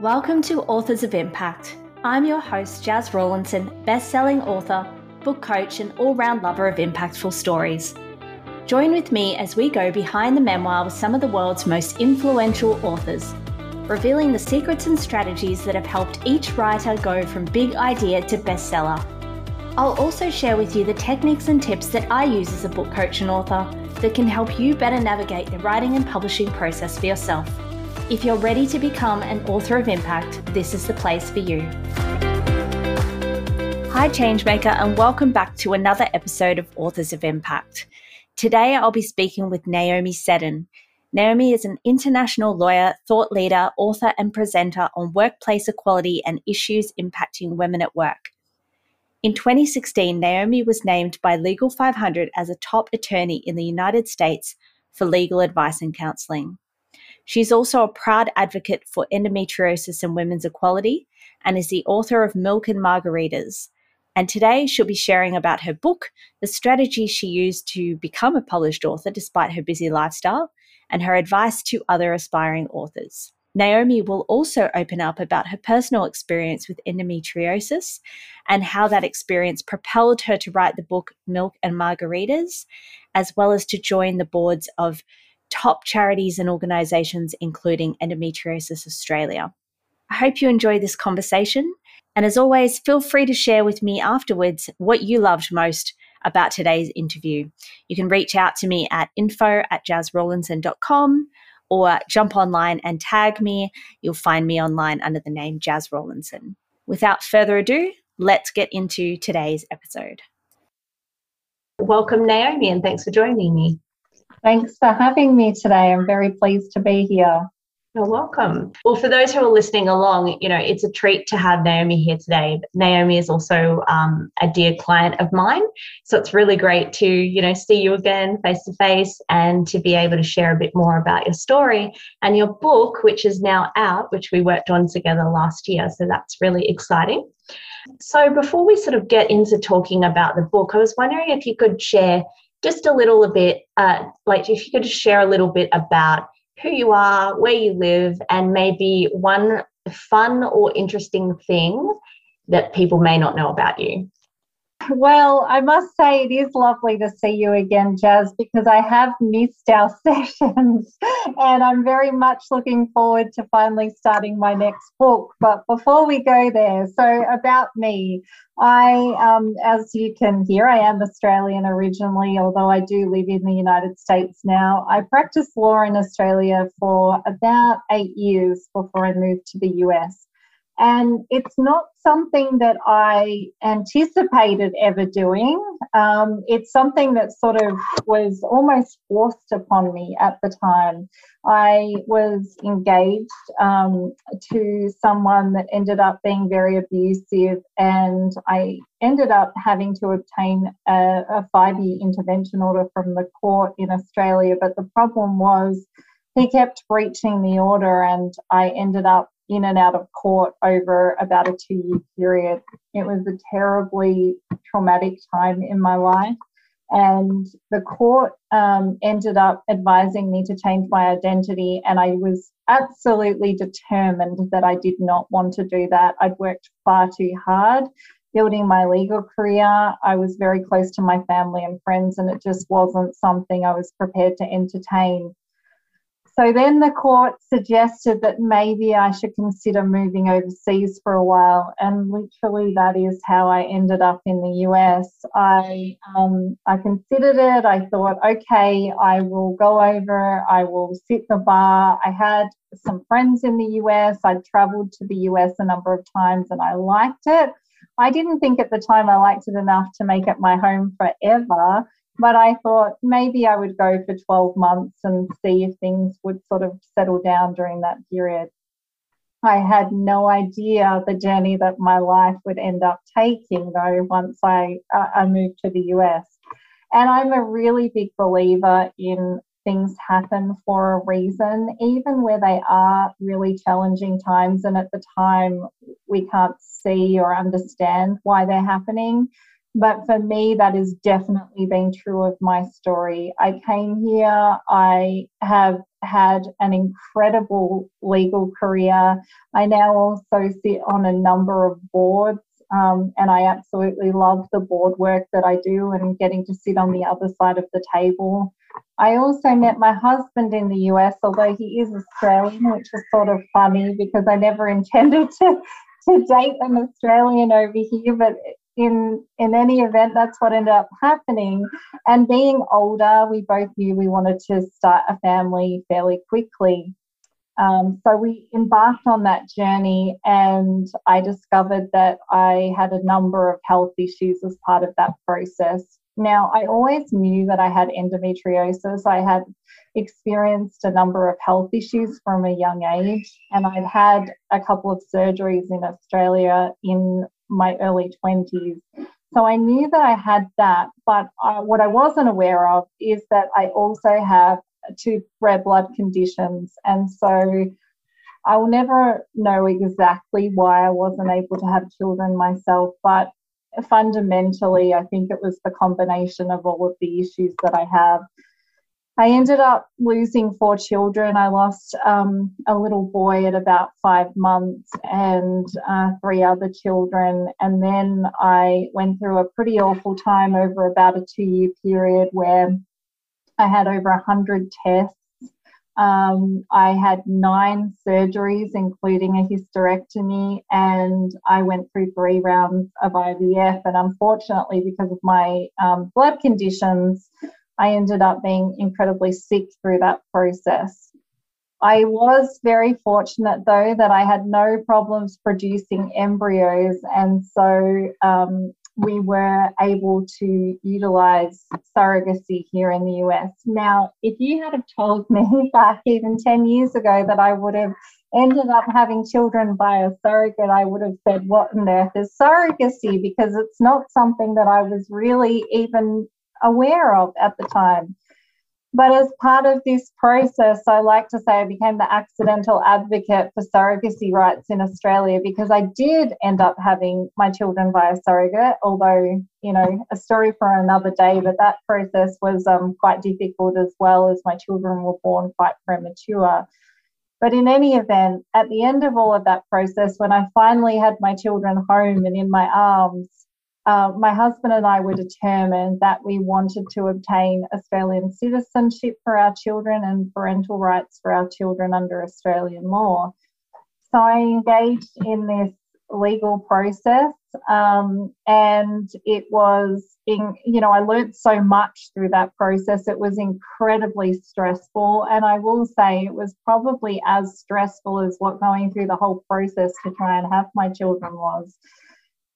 Welcome to Authors of Impact. I'm your host, Jas Rawlinson, best-selling author, book coach, and all-round lover of impactful stories. Join with me as we go behind the memoir with some of the world's most influential authors, revealing the secrets and strategies that have helped each writer go from big idea to bestseller. I'll also share with you the techniques and tips that I use as a book coach and author that can help you better navigate the writing and publishing process for yourself. If you're ready to become an author of impact, this is the place for you. Hi, Changemaker, and welcome back to another episode of Authors of Impact. Today, I'll be speaking with Naomi Seddon. Naomi is an international lawyer, thought leader, author, and presenter on workplace equality and issues impacting women at work. In 2016, Naomi was named by Legal 500 as a top attorney in the United States for legal advice and counseling. She's also a proud advocate for endometriosis and women's equality and is the author of Milk and Margaritas. And today she'll be sharing about her book, the strategy she used to become a published author despite her busy lifestyle, and her advice to other aspiring authors. Naomi will also open up about her personal experience with endometriosis and how that experience propelled her to write the book Milk and Margaritas, as well as to join the boards of top charities and organisations, including Endometriosis Australia. I hope you enjoy this conversation. And as always, feel free to share with me afterwards what you loved most about today's interview. You can reach out to me at info at jasrawlinson.com or jump online and tag me. You'll find me online under the name Jas Rawlinson. Without further ado, let's get into today's episode. Welcome, Naomi, and thanks for joining me. Thanks for having me today. I'm very pleased to be here. You're welcome. Well, for those who are listening along, you know, it's a treat to have Naomi here today. Naomi is also um, a dear client of mine. So it's really great to, you know, see you again face to face and to be able to share a bit more about your story and your book, which is now out, which we worked on together last year. So that's really exciting. So before we sort of get into talking about the book, I was wondering if you could share just a little a bit, uh, like if you could share a little bit about who you are, where you live, and maybe one fun or interesting thing that people may not know about you. Well, I must say it is lovely to see you again, Jas, because I have missed our sessions and I'm very much looking forward to finally starting my next book. But before we go there, so about me, I, um, as you can hear, I am Australian originally, although I do live in the United States now. I practiced law in Australia for about eight years before I moved to the US. And it's not something that I anticipated ever doing. Um, it's something that sort of was almost forced upon me at the time. I was engaged um, to someone that ended up being very abusive, and I ended up having to obtain a, a five year intervention order from the court in Australia. But the problem was, he kept breaching the order, and I ended up in and out of court over about a two year period. It was a terribly traumatic time in my life. And the court um, ended up advising me to change my identity. And I was absolutely determined that I did not want to do that. I'd worked far too hard building my legal career. I was very close to my family and friends, and it just wasn't something I was prepared to entertain. So then the court suggested that maybe I should consider moving overseas for a while, and literally that is how I ended up in the US. I um, I considered it. I thought, okay, I will go over. I will sit the bar. I had some friends in the US. I'd traveled to the US a number of times, and I liked it. I didn't think at the time I liked it enough to make it my home forever. But I thought maybe I would go for 12 months and see if things would sort of settle down during that period. I had no idea the journey that my life would end up taking, though, once I, uh, I moved to the US. And I'm a really big believer in things happen for a reason, even where they are really challenging times. And at the time, we can't see or understand why they're happening but for me, that has definitely been true of my story. I came here, I have had an incredible legal career. I now also sit on a number of boards, um, and I absolutely love the board work that I do and getting to sit on the other side of the table. I also met my husband in the US, although he is Australian, which is sort of funny because I never intended to, to date an Australian over here, but in in any event, that's what ended up happening. And being older, we both knew we wanted to start a family fairly quickly. Um, so we embarked on that journey, and I discovered that I had a number of health issues as part of that process. Now, I always knew that I had endometriosis. I had experienced a number of health issues from a young age, and I'd had a couple of surgeries in Australia in my early 20s. So I knew that I had that, but uh, what I wasn't aware of is that I also have two red blood conditions. And so I will never know exactly why I wasn't able to have children myself, but fundamentally, I think it was the combination of all of the issues that I have I ended up losing four children. I lost um, a little boy at about five months and uh, three other children. And then I went through a pretty awful time over about a two year period where I had over 100 tests. Um, I had nine surgeries, including a hysterectomy, and I went through three rounds of IVF. And unfortunately, because of my um, blood conditions, I ended up being incredibly sick through that process. I was very fortunate though that I had no problems producing embryos, and so um, we were able to utilize surrogacy here in the US. Now, if you had have told me back even 10 years ago that I would have ended up having children by a surrogate, I would have said, What on earth is surrogacy? Because it's not something that I was really even aware of at the time. But as part of this process, I like to say I became the accidental advocate for surrogacy rights in Australia because I did end up having my children via surrogate, although, you know, a story for another day. But that process was um, quite difficult as well as my children were born quite premature. But in any event, at the end of all of that process, when I finally had my children home and in my arms, uh, my husband and I were determined that we wanted to obtain Australian citizenship for our children and parental rights for our children under Australian law. So I engaged in this legal process um, and it was in, you know i learned so much through that process it was incredibly stressful and i will say it was probably as stressful as what going through the whole process to try and have my children was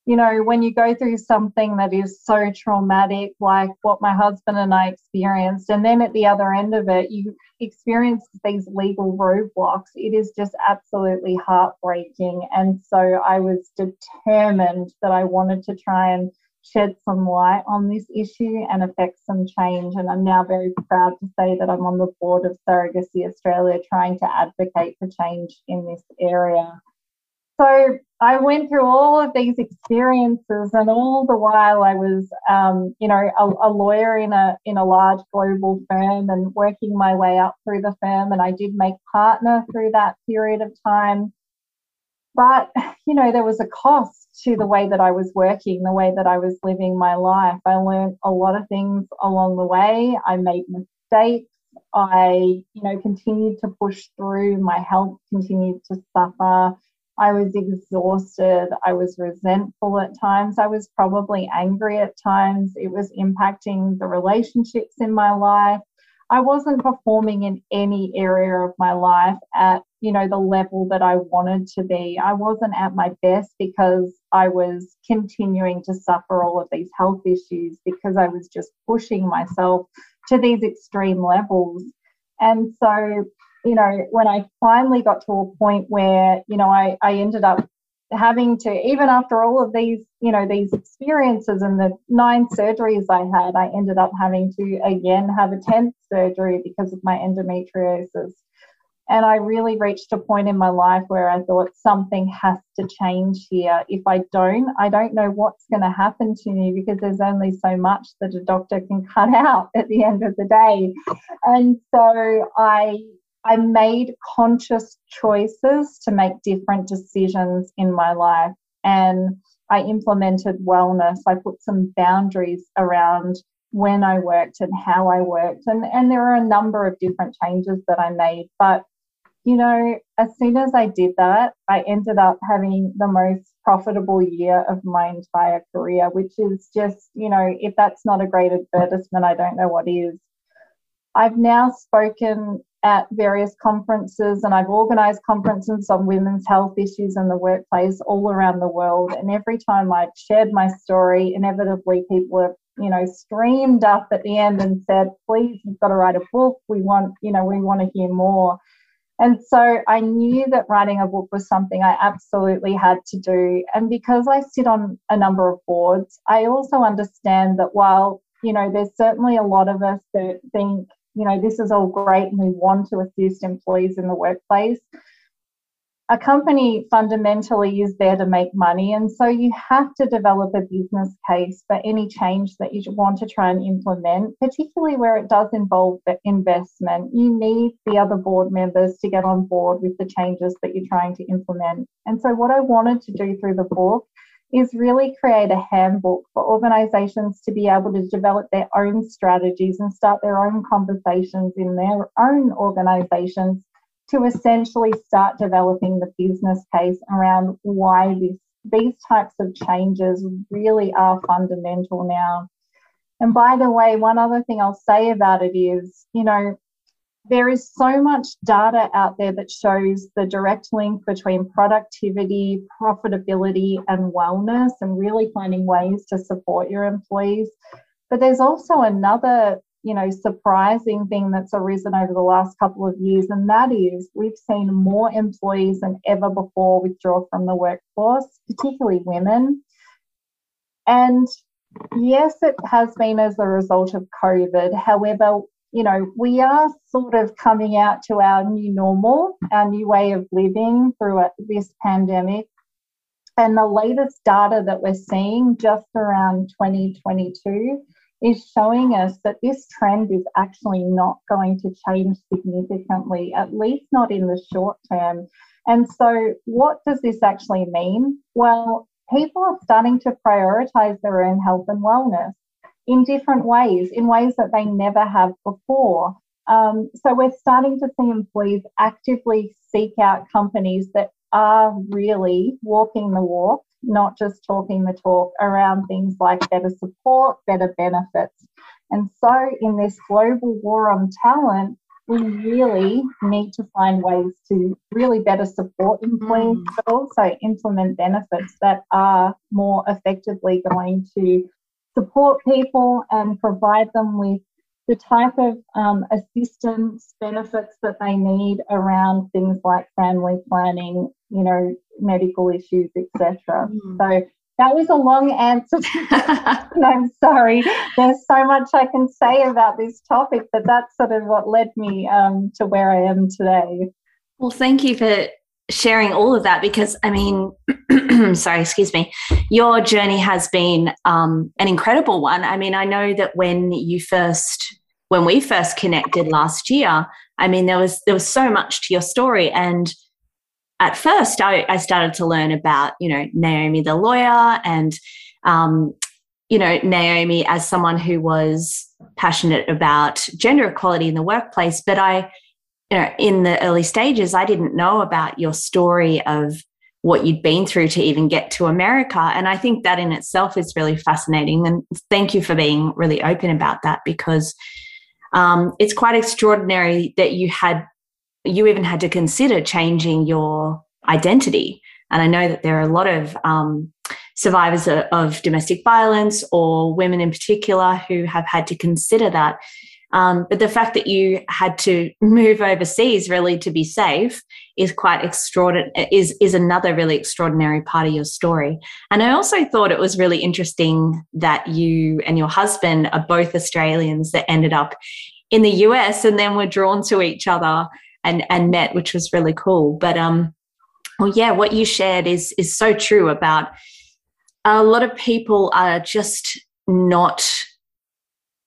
you know, when you go through something that is so traumatic, like what my husband and I experienced, and then at the other end of it, you experience these legal roadblocks, it is just absolutely heartbreaking. And so I was determined that I wanted to try and shed some light on this issue and affect some change. And I'm now very proud to say that I'm on the board of Surrogacy Australia trying to advocate for change in this area. So I went through all of these experiences, and all the while I was, um, you know, a, a, lawyer in a in a large global firm and working my way up through the firm, and I did make partner through that period of time. But you know, there was a cost to the way that I was working, the way that I was living my life. I learned a lot of things along the way. I made mistakes. I, you know, continued to push through. My health continued to suffer I was exhausted. I was resentful at times. I was probably angry at times. It was impacting the relationships in my life. I wasn't performing in any area of my life at, you know, the level that I wanted to be. I wasn't at my best because I was continuing to suffer all of these health issues because I was just pushing myself to these extreme levels. And so you know, when I finally got to a point where, you know, I, I ended up having to, even after all of these, you know, these experiences and the nine surgeries I had, I ended up having to again have a 10th surgery because of my endometriosis. And I really reached a point in my life where I thought something has to change here. If I don't, I don't know what's going to happen to me because there's only so much that a doctor can cut out at the end of the day. And so I I made conscious choices to make different decisions in my life. And I implemented wellness. I put some boundaries around when I worked and how I worked. And, and there are a number of different changes that I made. But, you know, as soon as I did that, I ended up having the most profitable year of my entire career, which is just, you know, if that's not a great advertisement, I don't know what is. I've now spoken at various conferences and I've organized conferences on women's health issues in the workplace all around the world. And every time I've shared my story, inevitably people have, you know, streamed up at the end and said, please, you've got to write a book. We want, you know, we want to hear more. And so I knew that writing a book was something I absolutely had to do. And because I sit on a number of boards, I also understand that while, you know, there's certainly a lot of us that think you know, this is all great and we want to assist employees in the workplace. A company fundamentally is there to make money, and so you have to develop a business case for any change that you want to try and implement, particularly where it does involve investment. You need the other board members to get on board with the changes that you're trying to implement. And so, what I wanted to do through the book is really create a handbook for organizations to be able to develop their own strategies and start their own conversations in their own organizations to essentially start developing the business case around why this, these types of changes really are fundamental now. And by the way, one other thing I'll say about it is, you know, there is so much data out there that shows the direct link between productivity, profitability, and wellness, and really finding ways to support your employees. But there's also another, you know, surprising thing that's arisen over the last couple of years, and that is we've seen more employees than ever before withdraw from the workforce, particularly women. And yes, it has been as a result of COVID. However, you know, we are sort of coming out to our new normal, our new way of living through this pandemic. And the latest data that we're seeing just around 2022 is showing us that this trend is actually not going to change significantly, at least not in the short term. And so, what does this actually mean? Well, people are starting to prioritize their own health and wellness in different ways, in ways that they never have before. Um, so we're starting to see employees actively seek out companies that are really walking the walk, not just talking the talk around things like better support, better benefits. And so, in this global war on talent, we really need to find ways to really better support employees, mm. but also implement benefits that are more effectively going to support people and provide them with the type of um, assistance benefits that they need around things like family planning, you know, medical issues, etc. Mm. So that was a long answer. and I'm sorry. There's so much I can say about this topic, but that's sort of what led me um, to where I am today. Well, thank you for sharing all of that because I mean, sorry, excuse me, your journey has been um, an incredible one. I mean, I know that when you first, when we first connected last year, I mean, there was there was so much to your story, and at first, I, I started to learn about you know Naomi the lawyer and um, you know Naomi as someone who was passionate about gender equality in the workplace, but I you know, in the early stages, I didn't know about your story of what you'd been through to even get to America. And I think that in itself is really fascinating. And thank you for being really open about that because um, it's quite extraordinary that you had, you even had to consider changing your identity. And I know that there are a lot of um, survivors of, of domestic violence or women in particular who have had to consider that. Um, but the fact that you had to move overseas really to be safe is quite extraordinary, is, is another really extraordinary part of your story. And I also thought it was really interesting that you and your husband are both Australians that ended up in the US and then were drawn to each other and and met, which was really cool. But um, well, yeah, what you shared is is so true about a lot of people are just not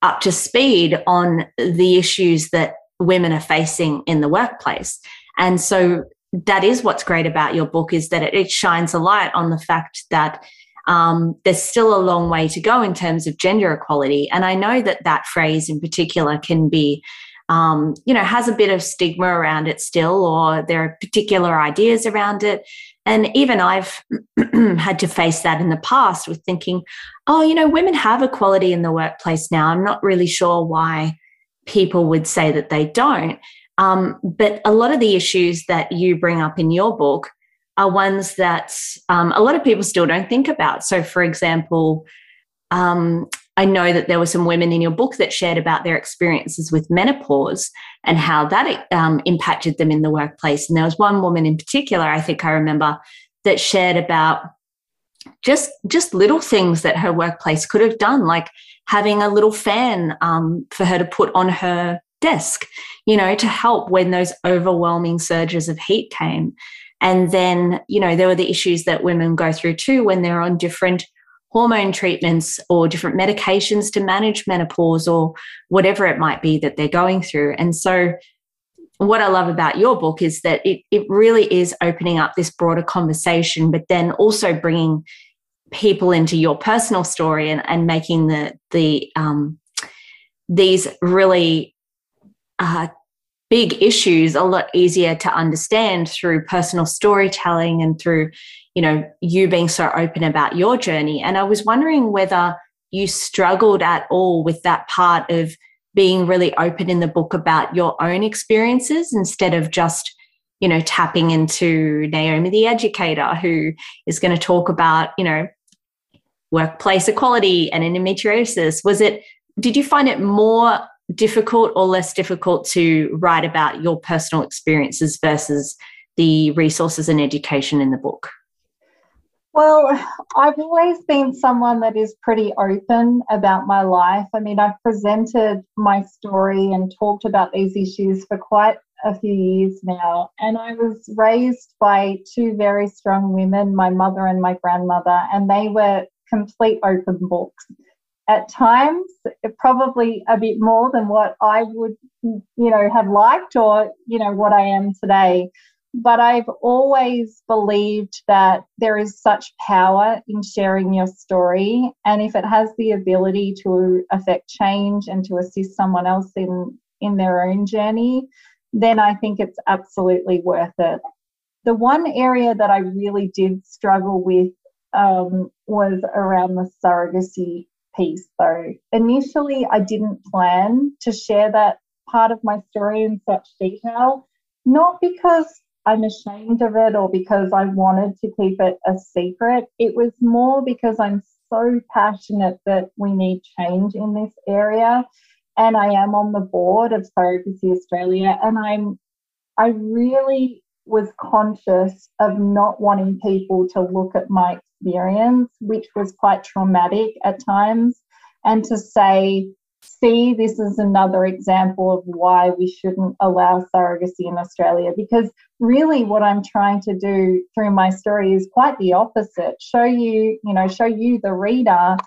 up to speed on the issues that women are facing in the workplace. And so that is what's great about your book is that it, shines a light on the fact that um, there's still a long way to go in terms of gender equality. And I know that that phrase in particular can be, um, you know, has a bit of stigma around it still, or there are particular ideas around it. And even I've had to face that in the past with thinking, oh, you know, women have equality in the workplace now. I'm not really sure why people would say that they don't. Um, but a lot of the issues that you bring up in your book are ones that um, a lot of people still don't think about. So, for example, um, I know that there were some women in your book that shared about their experiences with menopause and how that um, impacted them in the workplace. And there was one woman in particular, I think I remember, that shared about just just little things that her workplace could have done, like having a little fan um, for her to put on her desk, you know, to help when those overwhelming surges of heat came. And then, you know, there were the issues that women go through too when they're on different hormone treatments or different medications to manage menopause or whatever it might be that they're going through. And so, what I love about your book is that it, it really is opening up this broader conversation, but then also bringing people into your personal story and, and making the the um, these really uh, big issues a lot easier to understand through personal storytelling and through you know you being so open about your journey and i was wondering whether you struggled at all with that part of being really open in the book about your own experiences instead of just you know tapping into naomi the educator who is going to talk about you know workplace equality and endometriosis was it did you find it more difficult or less difficult to write about your personal experiences versus the resources and education in the book? Well, I've always been someone that is pretty open about my life. I mean, I've presented my story and talked about these issues for quite a few years now. And I was raised by two very strong women, my mother and my grandmother, and they were complete open books at times, probably a bit more than what I would, you know, have liked or, you know, what I am today. But I've always believed that there is such power in sharing your story. And if it has the ability to affect change and to assist someone else in, in their own journey, then I think it's absolutely worth it. The one area that I really did struggle with um, was around the surrogacy piece. though. initially, I didn't plan to share that part of my story in such detail, not because I'm ashamed of it or because I wanted to keep it a secret. It was more because I'm so passionate that we need change in this area. And I am on the board of Surrogacy Australia, and I'm I really was conscious of not wanting people to look at my experience, which was quite traumatic at times, and to say, see, this is another example of why we shouldn't allow surrogacy in Australia. Because really, what I'm trying to do through my story is quite the opposite show you, you know, show you, the reader,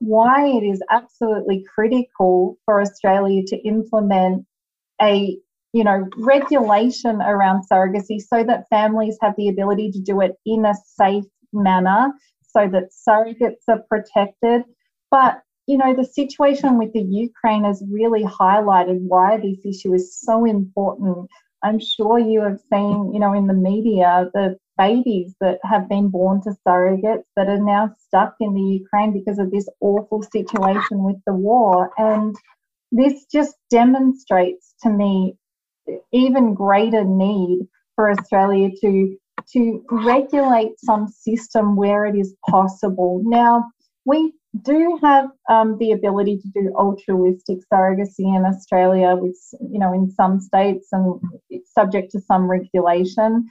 why it is absolutely critical for Australia to implement a you know regulation around surrogacy so that families have the ability to do it in a safe manner so that surrogates are protected. But, you know, the situation with the Ukraine has really highlighted why this issue is so important. I'm sure you have seen, you know, in the media, the babies that have been born to surrogates that are now stuck in the Ukraine because of this awful situation with the war. And this just demonstrates to me even greater need for Australia to to regulate some system where it is possible. Now, we do have um, the ability to do altruistic surrogacy in Australia, with you know in some states and it's subject to some regulation.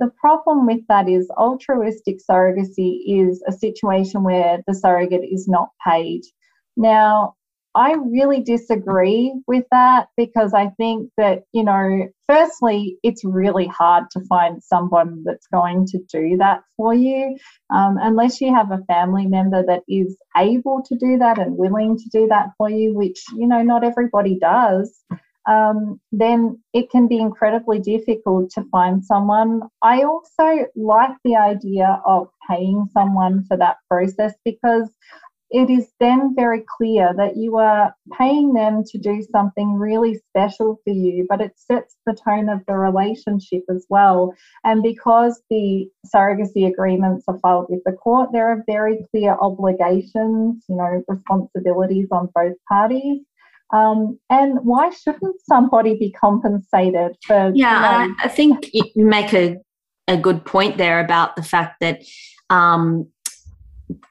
The problem with that is altruistic surrogacy is a situation where the surrogate is not paid. Now, I really disagree with that because I think that, you know, firstly, it's really hard to find someone that's going to do that for you um, unless you have a family member that is able to do that and willing to do that for you, which, you know, not everybody does. Um, then it can be incredibly difficult to find someone. I also like the idea of paying someone for that process because it is then very clear that you are paying them to do something really special for you, but it sets the tone of the relationship as well. And because the surrogacy agreements are filed with the court, there are very clear obligations, you know, responsibilities on both parties. Um, and why shouldn't somebody be compensated for? Yeah, you know, I think you make a, a good point there about the fact that um,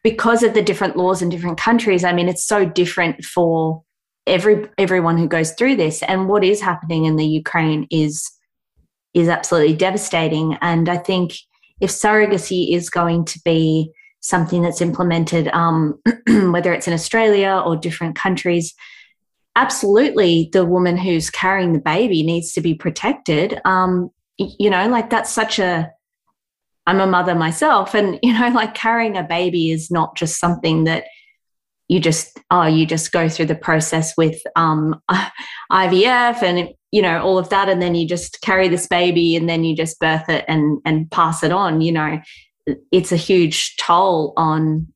because of the different laws in different countries, I mean, it's so different for every everyone who goes through this. And what is happening in the Ukraine is is absolutely devastating. And I think if surrogacy is going to be something that's implemented, um, whether it's in Australia or different countries, absolutely the woman who's carrying the baby needs to be protected. Um, you know, like that's such a I'm a mother myself. And, you know, like carrying a baby is not just something that you just, oh, you just go through the process with um, IVF and, you know, all of that. And then you just carry this baby and then you just birth it and, and pass it on. You know, it's a huge toll on,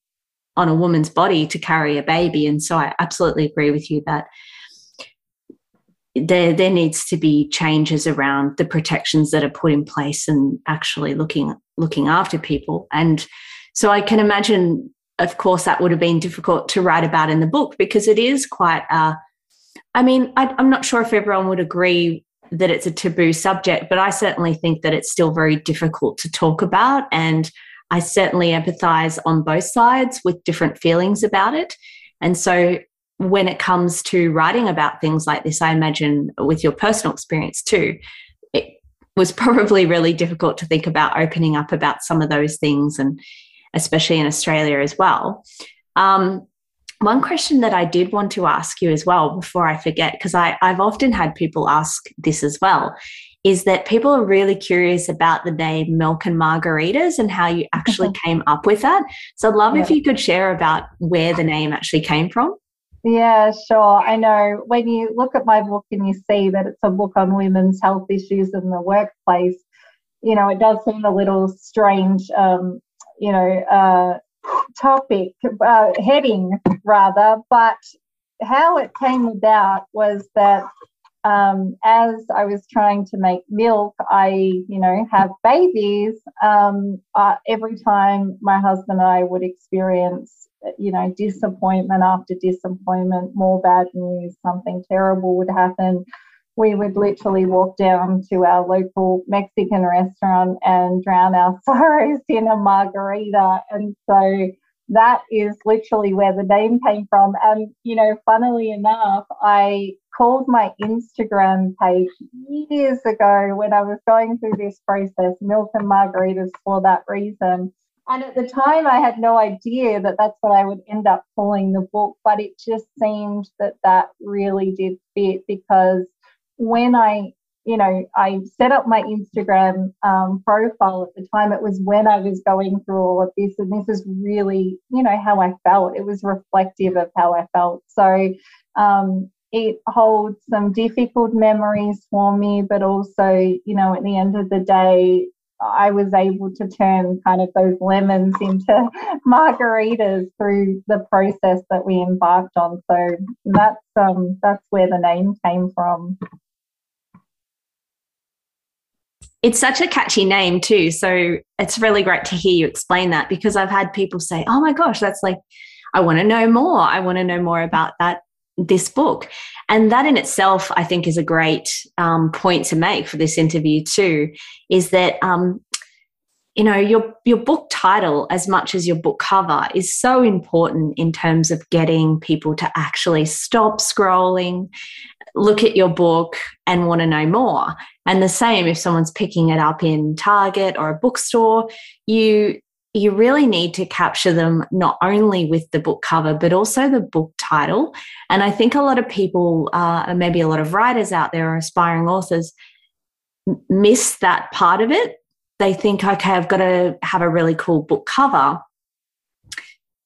on a woman's body to carry a baby. And so I absolutely agree with you that there there needs to be changes around the protections that are put in place and actually looking looking after people. And so i can imagine of course that would have been difficult to write about in the book because it is quite uh, i mean I, i'm not sure if everyone would agree that it's a taboo subject but i certainly think that it's still very difficult to talk about. And i certainly empathize on both sides with different feelings about it. And so when it comes to writing about things like this, I imagine with your personal experience too, it was probably really difficult to think about opening up about some of those things, and especially in Australia as well. Um, one question that I did want to ask you as well before I forget, because I've often had people ask this as well, is that people are really curious about the name Milk and Margaritas and how you actually came up with that. So I'd love yeah. if you could share about where the name actually came from. Yeah, sure. I know when you look at my book and you see that it's a book on women's health issues in the workplace, you know, it does seem a little strange, um, you know, uh, topic, uh, heading rather. But how it came about was that um, as I was trying to make milk, I, you know, have babies. Um, uh, every time my husband and I would experience you know, disappointment after disappointment, more bad news, something terrible would happen. We would literally walk down to our local Mexican restaurant and drown our sorrows in a margarita. And so that is literally where the name came from. And, you know, funnily enough, I called my Instagram page years ago when I was going through this process, Milk and Margaritas, for that reason. And at the time, I had no idea that that's what I would end up calling the book, but it just seemed that that really did fit because when I, you know, I set up my Instagram um, profile at the time, it was when I was going through all of this, and this is really, you know, how I felt. It was reflective of how I felt. So, um, it holds some difficult memories for me, but also, you know, at the end of the day, I was able to turn kind of those lemons into margaritas through the process that we embarked on. So that's um, that's where the name came from. It's such a catchy name too. So it's really great to hear you explain that because I've had people say, "Oh my gosh, that's like I want to know more. I want to know more about that this book. And that in itself, I think, is a great um, point to make for this interview, too, is that. Um, you know your your book title as much as your book cover is so important in terms of getting people to actually stop scrolling look at your book and want to know more and the same if someone's picking it up in target or a bookstore you you really need to capture them not only with the book cover, but also the book title. And I think a lot of people, uh, maybe a lot of writers out there or aspiring authors, miss that part of it. They think, okay, I've got to have a really cool book cover.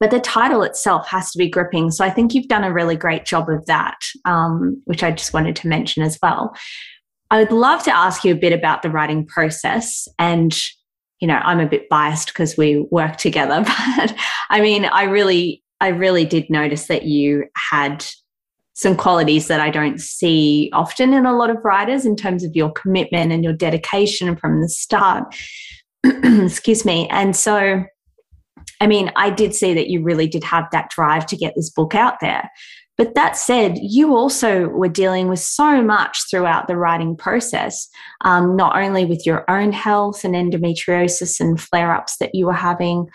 But the title itself has to be gripping. So I think you've done a really great job of that, um, which I just wanted to mention as well. I would love to ask you a bit about the writing process and you know, I'm a bit biased because we work together, but I mean, I really, I really did notice that you had some qualities that I don't see often in a lot of writers in terms of your commitment and your dedication from the start. Excuse me. And so, I mean, I did see that you really did have that drive to get this book out there. But that said, you also were dealing with so much throughout the writing process, um, not only with your own health and endometriosis and flare ups that you were having,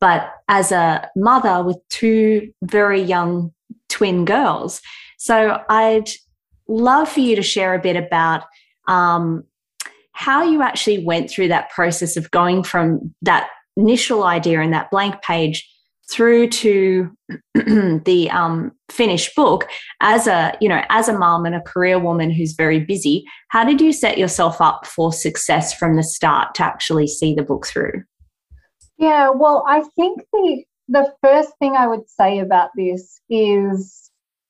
but as a mother with two very young twin girls. So I'd love for you to share a bit about um, how you actually went through that process of going from that initial idea and that blank page through to the um, finished book as a you know as a mom and a career woman who's very busy. How did you set yourself up for success from the start to actually see the book through? Yeah well i think the the first thing i would say about this is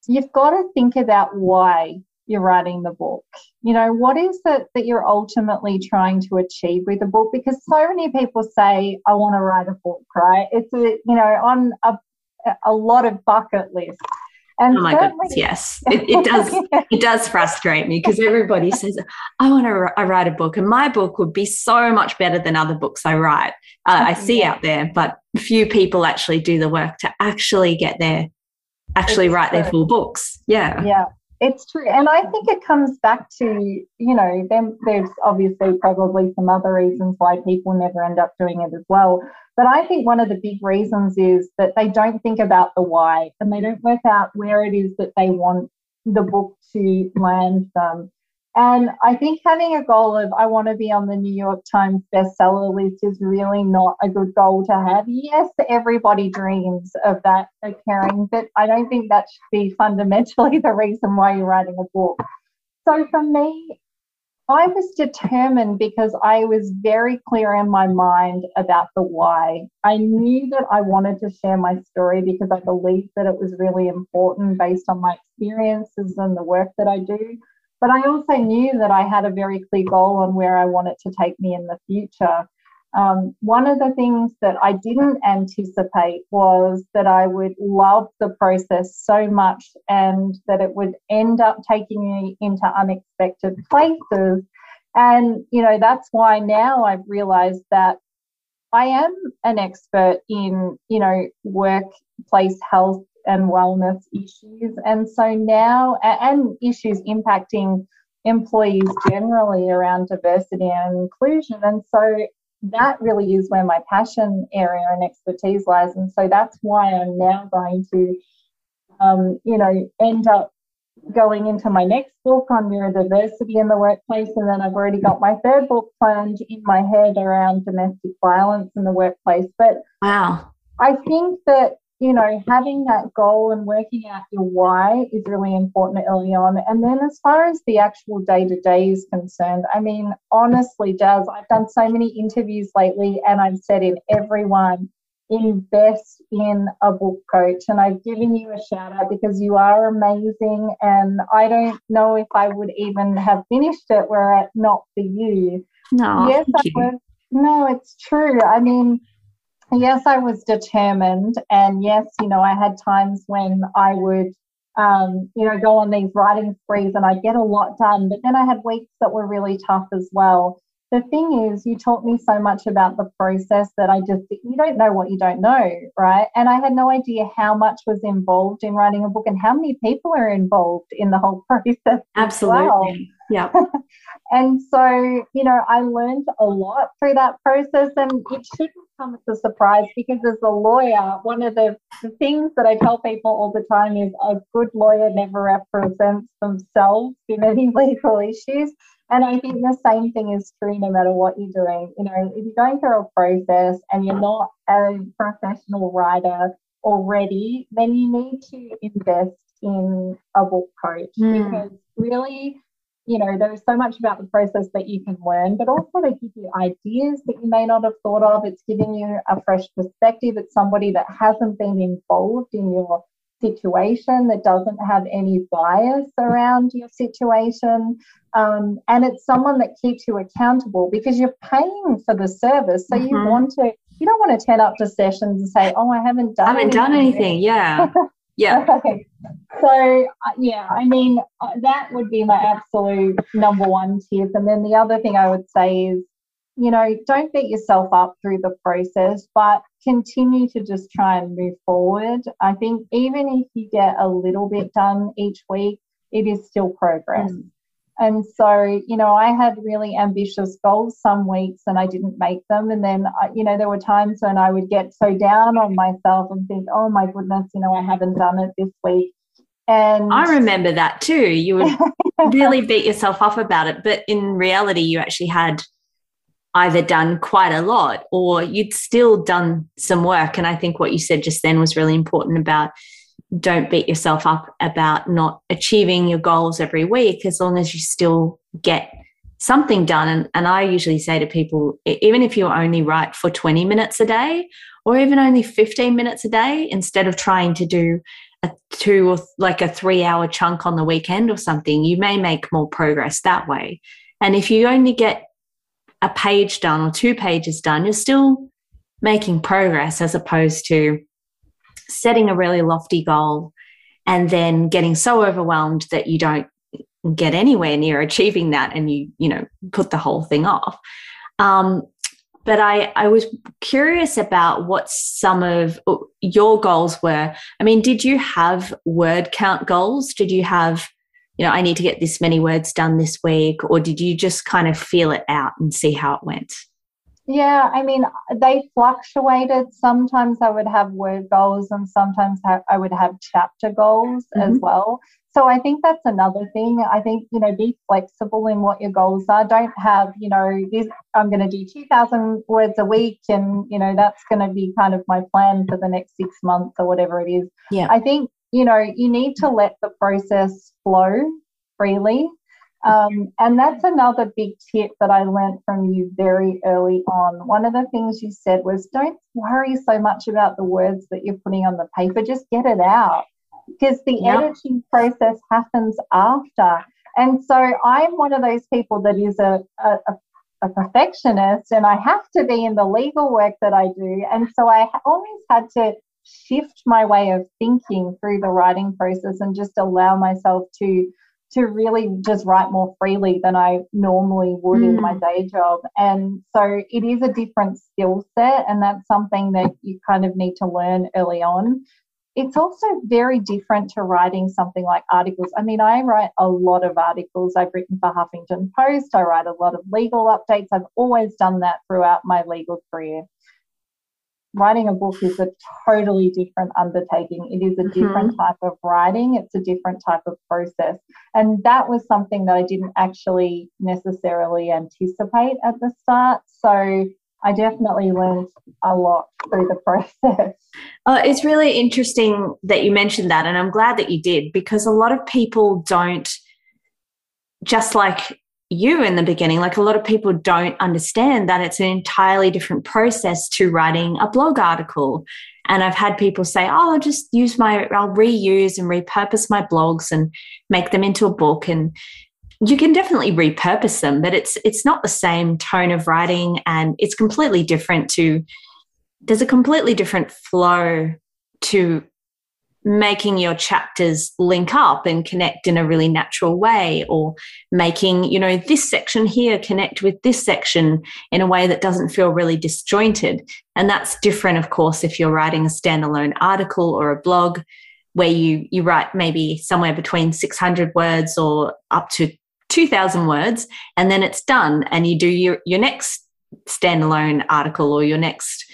you've got to think about why you're writing the book. You know, what is it that you're ultimately trying to achieve with the book? Because so many people say, I want to write a book, right? It's a, you know, on a, a lot of bucket lists. And oh my goodness, yes, it, it does. it does frustrate me because everybody says, "I want to I write a book," and my book would be so much better than other books I write. Uh, I see yeah. out there, but few people actually do the work to actually get there, actually it's write true. their full books. Yeah, yeah, it's true. And I think it comes back to, you know, them, there's obviously probably some other reasons why people never end up doing it as well. But I think one of the big reasons is that they don't think about the why and they don't work out where it is that they want the book to land them. And I think having a goal of I want to be on the New York Times bestseller list is really not a good goal to have. Yes, everybody dreams of that occurring, but I don't think that should be fundamentally the reason why you're writing a book. So for me, I was determined because I was very clear in my mind about the why. I knew that I wanted to share my story because I believed that it was really important based on my experiences and the work that I do. But I also knew that I had a very clear goal on where I wanted to take me in the future. Um, one of the things that I didn't anticipate was that I would love the process so much and that it would end up taking me into unexpected places. And, you know, that's why now I've realized that I am an expert in, you know, workplace health and wellness issues. And so now, and issues impacting employees generally around diversity and inclusion. And so that really is where my passion area and expertise lies. And so that's why I'm now going to, um, you know, end up going into my next book on neurodiversity in the workplace. And then I've already got my third book planned in my head around domestic violence in the workplace. But wow. I think that you know, having that goal and working out your why is really important early on. And then, as far as the actual day to day is concerned, I mean, honestly, Jas, I've done so many interviews lately, and I've said in everyone, invest in a book coach. And I've given you a shout out because you are amazing. And I don't know if I would even have finished it were it not for you. No, yes, I would. No, it's true. I mean, yes, I was determined. And yes, you know, I had times when I would, um, you know, go on these writing sprees and I'd get a lot done. But then I had weeks that were really tough as well. The thing is, you taught me so much about the process that I just, you don't know what you don't know, right? And I had no idea how much was involved in writing a book and how many people are involved in the whole process. Absolutely. Well. Yeah. and so, you know, I learned a lot through that process and it shouldn't come as a surprise because as a lawyer, one of the, the things that I tell people all the time is a good lawyer never represents themselves in any legal issues. And I think the same thing is true no matter what you're doing. You know, if you're going through a process and you're not a professional writer already, then you need to invest in a book coach mm. because really, you know, there's so much about the process that you can learn, but also they give you ideas that you may not have thought of. It's giving you a fresh perspective. It's somebody that hasn't been involved in your situation that doesn't have any bias around your situation. Um, and it's someone that keeps you accountable because you're paying for the service. So mm-hmm. you want to, you don't want to turn up to sessions and say, oh, I haven't done I haven't anything. done anything. Yeah. Yeah. okay. So, uh, yeah, I mean, uh, that would be my absolute number one tip. And then the other thing I would say is, you know, don't beat yourself up through the process, but continue to just try and move forward. I think even if you get a little bit done each week, it is still progress. Mm. And so, you know, I had really ambitious goals some weeks and I didn't make them. And then, you know, there were times when I would get so down on myself and think, oh my goodness, you know, I haven't done it this week. And I remember that too. You would really beat yourself up about it. But in reality, you actually had either done quite a lot or you'd still done some work. And I think what you said just then was really important about don't beat yourself up about not achieving your goals every week as long as you still get something done. And, and I usually say to people, even if you only write for 20 minutes a day or even only 15 minutes a day, instead of trying to do a two or like a three hour chunk on the weekend or something, you may make more progress that way. And if you only get a page done or two pages done, you're still making progress as opposed to setting a really lofty goal and then getting so overwhelmed that you don't get anywhere near achieving that and you you know put the whole thing off um, but I, I was curious about what some of your goals were. I mean, did you have word count goals? Did you have you know, I need to get this many words done this week? Or did you just kind of feel it out and see how it went? Yeah, I mean, they fluctuated. Sometimes I would have word goals and sometimes I would have chapter goals mm-hmm. as well. So I think that's another thing. I think, you know, be flexible in what your goals are. Don't have, you know, this, I'm going to do 2,000 words a week and, you know, that's going to be kind of my plan for the next six months or whatever it is. Yeah. I think you know, you need to let the process flow freely. Um, and that's another big tip that I learned from you very early on. One of the things you said was don't worry so much about the words that you're putting on the paper, just get it out because the yep. editing process happens after. And so I'm one of those people that is a, a, a perfectionist and I have to be in the legal work that I do. And so I always had to shift my way of thinking through the writing process and just allow myself to to really just write more freely than I normally would mm. in my mm. day job. And so it is a different skill set, and that's something that you kind of need to learn early on. It's also very different to writing something like articles. I mean, I write a lot of articles. I've written for Huffington Post, I write a lot of legal updates. I've always done that throughout my legal career writing a book is a totally different undertaking. It is a mm-hmm. different type of writing, it's a different type of process. And that was something that I didn't actually necessarily anticipate at the start. So I definitely learned a lot through the process. Uh, it's really interesting that you mentioned that, and I'm glad that you did because a lot of people don't, just like you in the beginning. Like a lot of people don't understand that it's an entirely different process to writing a blog article. And I've had people say, oh, I'll just use my, I'll reuse and repurpose my blogs and make them into a book. And you can definitely repurpose them, but it's it's not the same tone of writing and it's completely different to there's a completely different flow to making your chapters link up and connect in a really natural way or making you know this section here connect with this section in a way that doesn't feel really disjointed. And that's different of course if you're writing a standalone article or a blog where you you write maybe somewhere between 600 words or up to 2000 words and then it's done and you do your your next standalone article or your next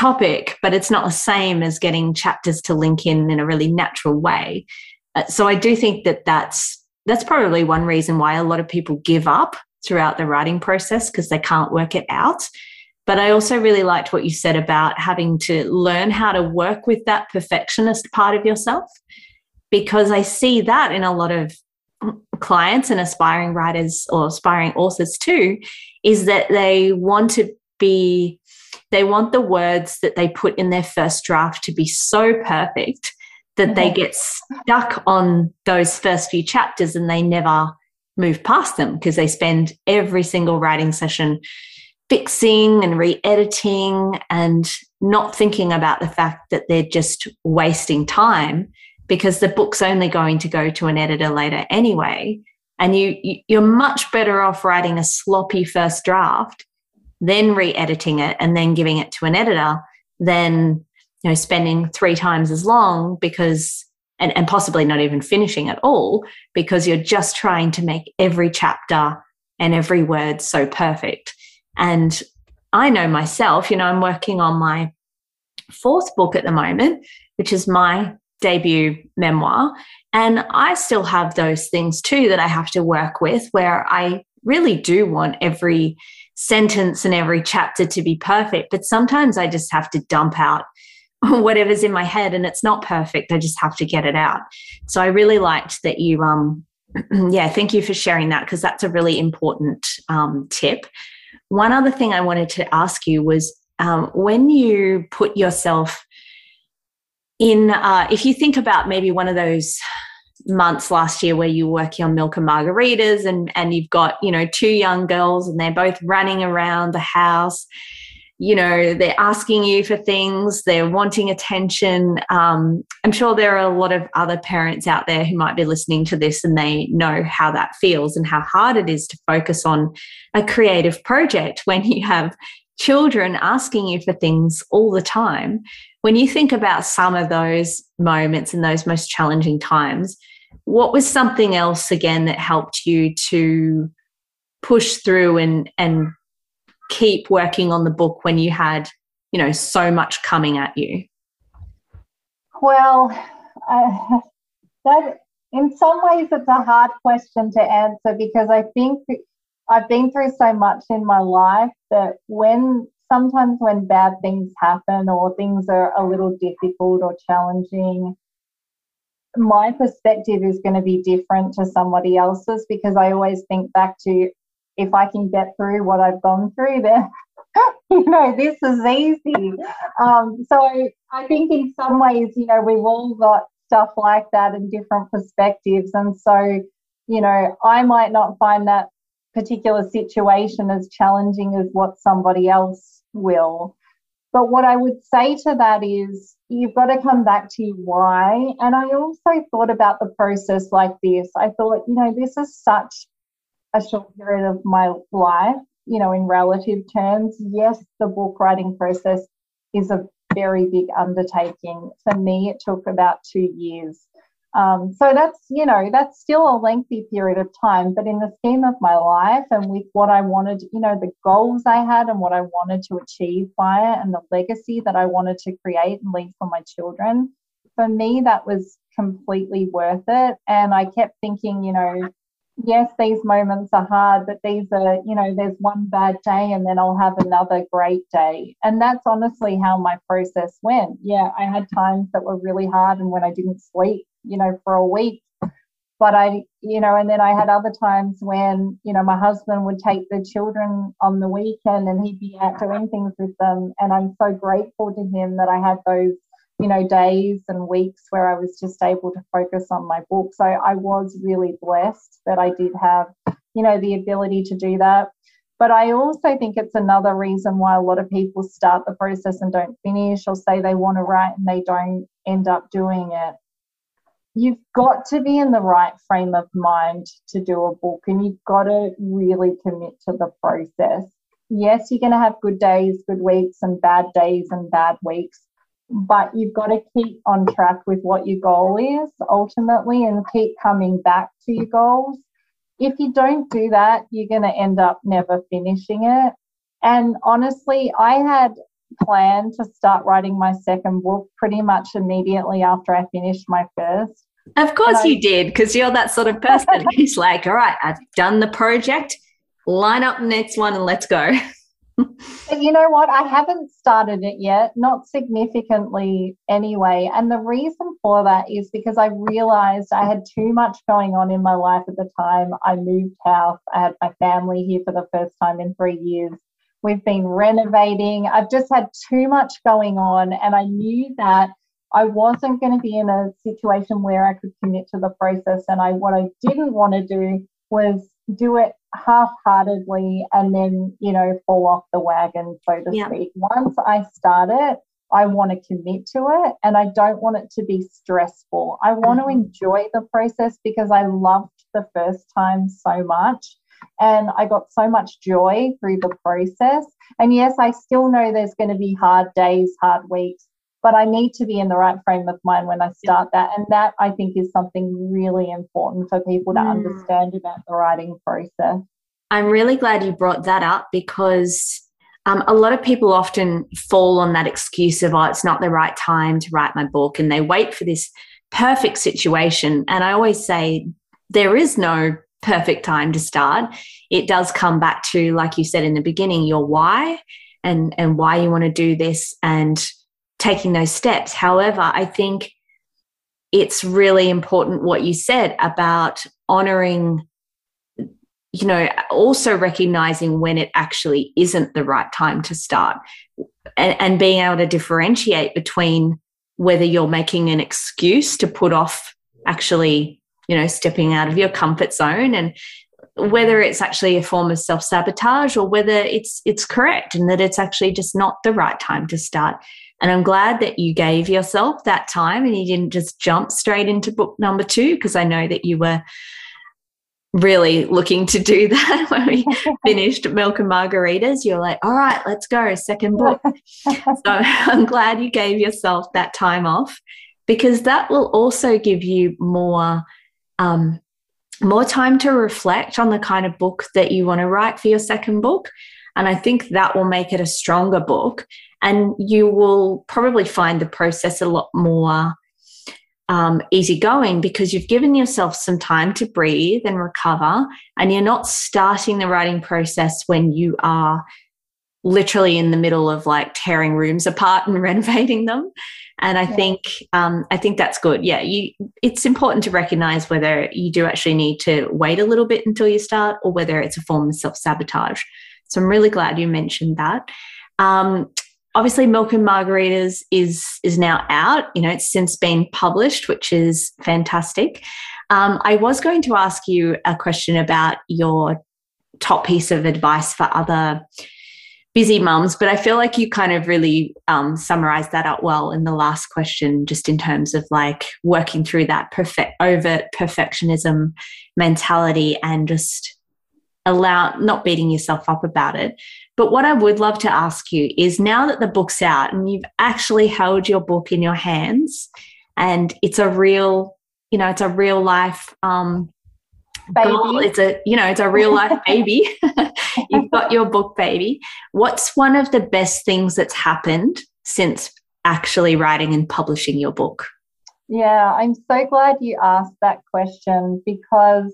topic, but it's not the same as getting chapters to link in in a really natural way. Uh, so I do think that that's that's probably one reason why a lot of people give up throughout the writing process because they can't work it out. But I also really liked what you said about having to learn how to work with that perfectionist part of yourself because I see that in a lot of clients and aspiring writers or aspiring authors too is that they want to be they want the words that they put in their first draft to be so perfect that they get stuck on those first few chapters and they never move past them because they spend every single writing session fixing and re editing and not thinking about the fact that they're just wasting time because the book's only going to go to an editor later anyway. And you, you're much better off writing a sloppy first draft, then re editing it and then giving it to an editor than you know spending three times as long because and, and possibly not even finishing at all because you're just trying to make every chapter and every word so perfect and i know myself you know i'm working on my fourth book at the moment which is my debut memoir. And I still have those things too that I have to work with where I really do want every sentence and every chapter to be perfect. But sometimes I just have to dump out whatever's in my head and it's not perfect. I just have to get it out. So I really liked that you, um, yeah, thank you for sharing that because that's a really important um, tip. One other thing I wanted to ask you was um, when you put yourself in uh, if you think about maybe one of those months last year where you were working on milk and margaritas and and you've got you know two young girls and they're both running around the house. You know they're asking you for things they're wanting attention. Um, i'm sure there are a lot of other parents out there who might be listening to this and they know how that feels and how hard it is to focus on a creative project when you have children asking you for things all the time when you think about some of those moments and those most challenging times, what was something else again that helped you to push through and and keep working on the book when you had, you know, so much coming at you? Well, uh, that in some ways it's a hard question to answer because I think I've been through so much in my life that when sometimes when bad things happen or things are a little difficult or challenging, my perspective is going to be different to somebody else's because I always think back to if I can get through what I've gone through, then you know this is easy. Um, so I think in some ways, you know, we've all got stuff like that and different perspectives, and so you know, I might not find that particular situation as challenging as what somebody else will. But what I would say to that is you've got to come back to why. And I also thought about the process like this. I thought, you know, this is such a short period of my life, you know, in relative terms. Yes, the book writing process is a very big undertaking. For me, it took about two years. Um, so that's, you know, that's still a lengthy period of time. But in the scheme of my life and with what I wanted, you know, the goals I had and what I wanted to achieve by it and the legacy that I wanted to create and leave for my children, for me, that was completely worth it. And I kept thinking, you know, yes, these moments are hard, but these are, you know, there's one bad day and then I'll have another great day. And that's honestly how my process went. Yeah, I had times that were really hard and when I didn't sleep you know, for a week. But I, you know, and then I had other times when, you know, my husband would take the children on the weekend and he'd be out doing things with them. And I'm so grateful to him that I had those, you know, days and weeks where I was just able to focus on my book. So I was really blessed that I did have, you know, the ability to do that. But I also think it's another reason why a lot of people start the process and don't finish or say they want to write and they don't end up doing it you've got to be in the right frame of mind to do a book and you've got to really commit to the process. Yes, you're going to have good days, good weeks, and bad days and bad weeks, but you've got to keep on track with what your goal is ultimately and keep coming back to your goals. If you don't do that, you're going to end up never finishing it. And honestly, I had planned to start writing my second book pretty much immediately after I finished my first. Of course, I, you did, because you're that sort of person who's like, all right, I've done the project. line up the next one and let's go. but you know what? I haven't started it yet, not significantly anyway. And the reason for that is because I realized I had too much going on in my life at the time. I moved house, I had my family here for the first time in three years. We've been renovating. I've just had too much going on. And I knew that I wasn't going to be in a situation where I could commit to the process. And I what I didn't want to do was do it half-heartedly and then you know fall off the wagon so to yeah. speak once i start it i want to commit to it and i don't want it to be stressful i want mm-hmm. to enjoy the process because i loved the first time so much and i got so much joy through the process and yes i still know there's going to be hard days hard weeks but I need to be in the right frame of mind when I start yeah. that. And that I think is something really important for people to mm. understand about the writing process. I'm really glad you brought that up because um, a lot of people often fall on that excuse of, oh, it's not the right time to write my book. And they wait for this perfect situation. And I always say, there is no perfect time to start. It does come back to, like you said in the beginning, your why and, and why you want to do this. And taking those steps. However, I think it's really important what you said about honoring you know also recognizing when it actually isn't the right time to start and, and, being able to differentiate between whether you're making an excuse to put off actually you know stepping out of your comfort zone and whether it's actually a form of self-sabotage or whether it's it's correct and that it's actually just not the right time to start and I'm glad that you gave yourself that time and you didn't just jump straight into book number two, because I know that you were really looking to do that when we finished Milk and Margaritas. You're like, all right, let's go, second book. so I'm glad you gave yourself that time off because that will also give you more. Um, more time to reflect on the kind of book that you want to write for your second book. And I think that will make it a stronger book and you will probably find the process a lot more um, easygoing because you've given yourself some time to breathe and recover, and you're not starting the writing process when you are literally in the middle of like tearing rooms apart and renovating them. And I yeah. think um, I think that's good. Yeah, you. It's important to recognize whether you do actually need to wait a little bit until you start, or whether it's a form of self sabotage. So I'm really glad you mentioned that. Um, obviously milk and margaritas is is now out you know it's since been published which is fantastic um, i was going to ask you a question about your top piece of advice for other busy mums but i feel like you kind of really um, summarized that up well in the last question just in terms of like working through that perfect overt perfectionism mentality and just allow not beating yourself up about it. But what I would love to ask you is now that the book's out and you've actually held your book in your hands and it's a real, you know, it's a real life um, baby. Goal. It's a, you know, it's a real life baby. you've got your book baby. What's one of the best things that's happened since actually writing and publishing your book? Yeah, I'm so glad you asked that question because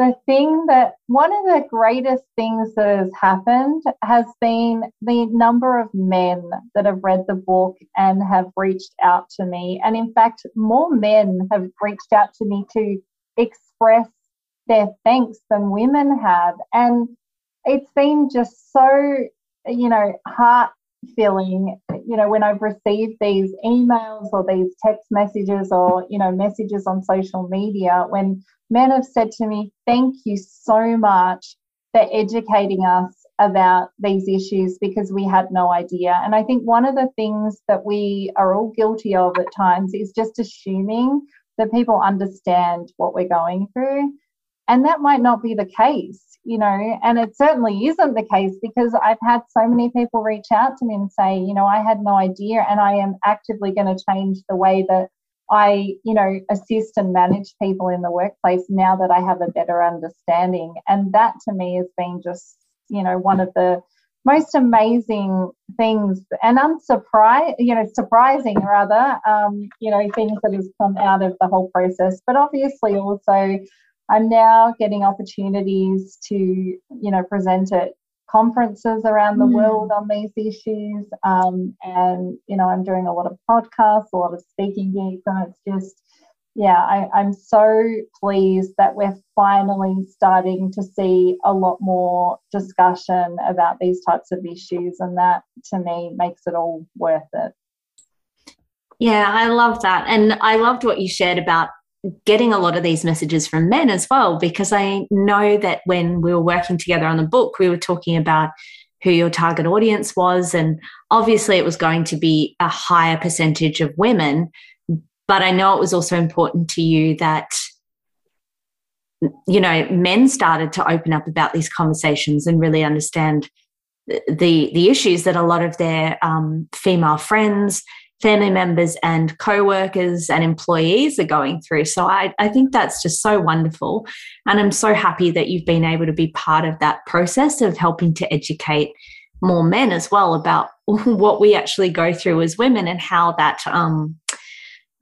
the thing that one of the greatest things that has happened has been the number of men that have read the book and have reached out to me. And in fact, more men have reached out to me to express their thanks than women have. And it's been just so, you know, heart filling, you know, when I've received these emails or these text messages or, you know, messages on social media when men have said to me, Thank you so much for educating us about these issues because we had no idea. And I think one of the things that we are all guilty of at times is just assuming that people understand what we're going through. And that might not be the case, you know, and it certainly isn't the case because I've had so many people reach out to me and say, you know, I had no idea and I am actively going to change the way that I, you know, assist and manage people in the workplace now that I have a better understanding. And that to me has been just, you know, one of the most amazing things and unsurprising, you know, surprising rather, um, you know, things that has come out of the whole process. But obviously also I'm now getting opportunities to, you know, present at conferences around the mm. world on these issues. Um, and, you know, I'm doing a lot of podcasts, a lot of speaking gigs, and it's just, yeah, I, am so pleased that we're finally starting to see a lot more discussion about these types of issues. And that to me makes it all worth it. Yeah, I love that. And I loved what you shared about getting a lot of these messages from men as well, because I know that when we were working together on the book, we were talking about who your target audience was. And obviously, it was going to be a higher percentage of women. But I know it was also important to you that you know men started to open up about these conversations and really understand the the issues that a lot of their um, female friends family members and co-workers and employees are going through. So I, I think that's just so wonderful. And i'm so happy that you've been able to be part of that process of helping to educate more men as well about what we actually go through as women and how that um,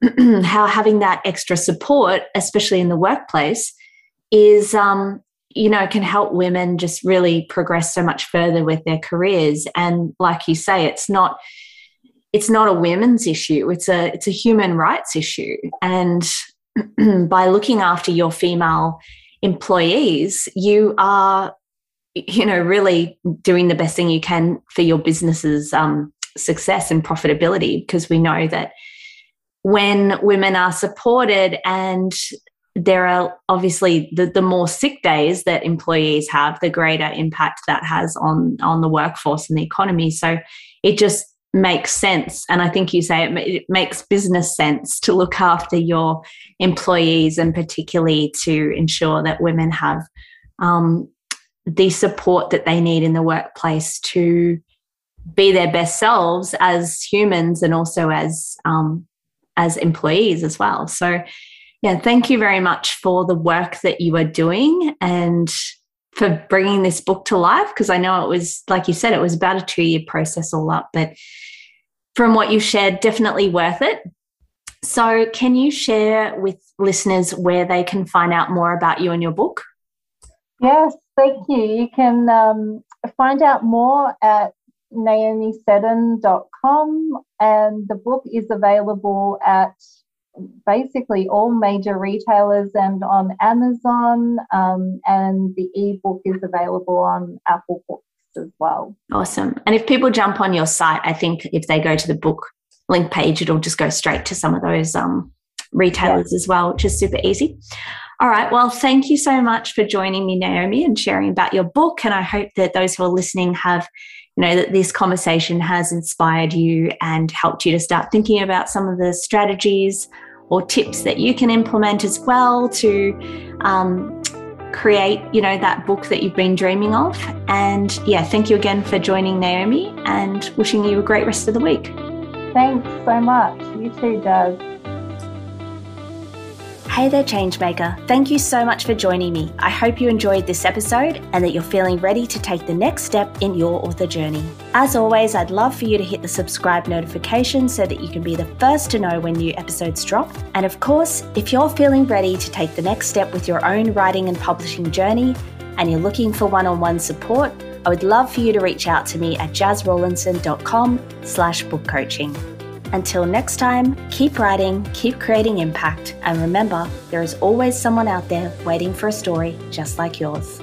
how having that extra support especially in the workplace is um, you know can help women just really progress so much further with their careers. And like you say it's not it's not a women's issue it's a it's a human rights issue. And by looking after your female employees you are you know really doing the best thing you can for your business's um, success and profitability because we know that when women are supported and there are obviously the, the more sick days that employees have the greater impact that has on on the workforce and the economy so it just makes sense. And I think you say it, it, makes business sense to look after your employees and particularly to ensure that women have um, the support that they need in the workplace to be their best selves as humans and also as um, as employees as well. So, yeah, thank you very much for the work that you are doing and for bringing this book to life because I know it was, like you said, it was about a two year process all up, but from what you shared, definitely worth it. So, can you share with listeners where they can find out more about you and your book? Yes, thank you. You can um, find out more at naomiseddon.com, and the book is available at basically all major retailers and on Amazon, um, and the ebook is available on Apple Books as well. Awesome. And if people jump on your site, I think if they go to the book link page, it'll just go straight to some of those um, retailers as well, which is super easy. All right. Well, thank you so much for joining me, Naomi, and sharing about your book. And I hope that those who are listening have, you know, that this conversation has inspired you and helped you to start thinking about some of the strategies or tips that you can implement as well to um, create, you know, that book that you've been dreaming of. And yeah, thank you again for joining Naomi and wishing you a great rest of the week. Thanks so much. You too, Jas. Hey there, Changemaker. Thank you so much for joining me. I hope you enjoyed this episode and that you're feeling ready to take the next step in your author journey. As always, I'd love for you to hit the subscribe notification so that you can be the first to know when new episodes drop. And of course, if you're feeling ready to take the next step with your own writing and publishing journey and you're looking for one-on-one support, I would love for you to reach out to me at jasrawlinson.com slash book coaching. Until next time, keep writing, keep creating impact, and remember, there is always someone out there waiting for a story just like yours.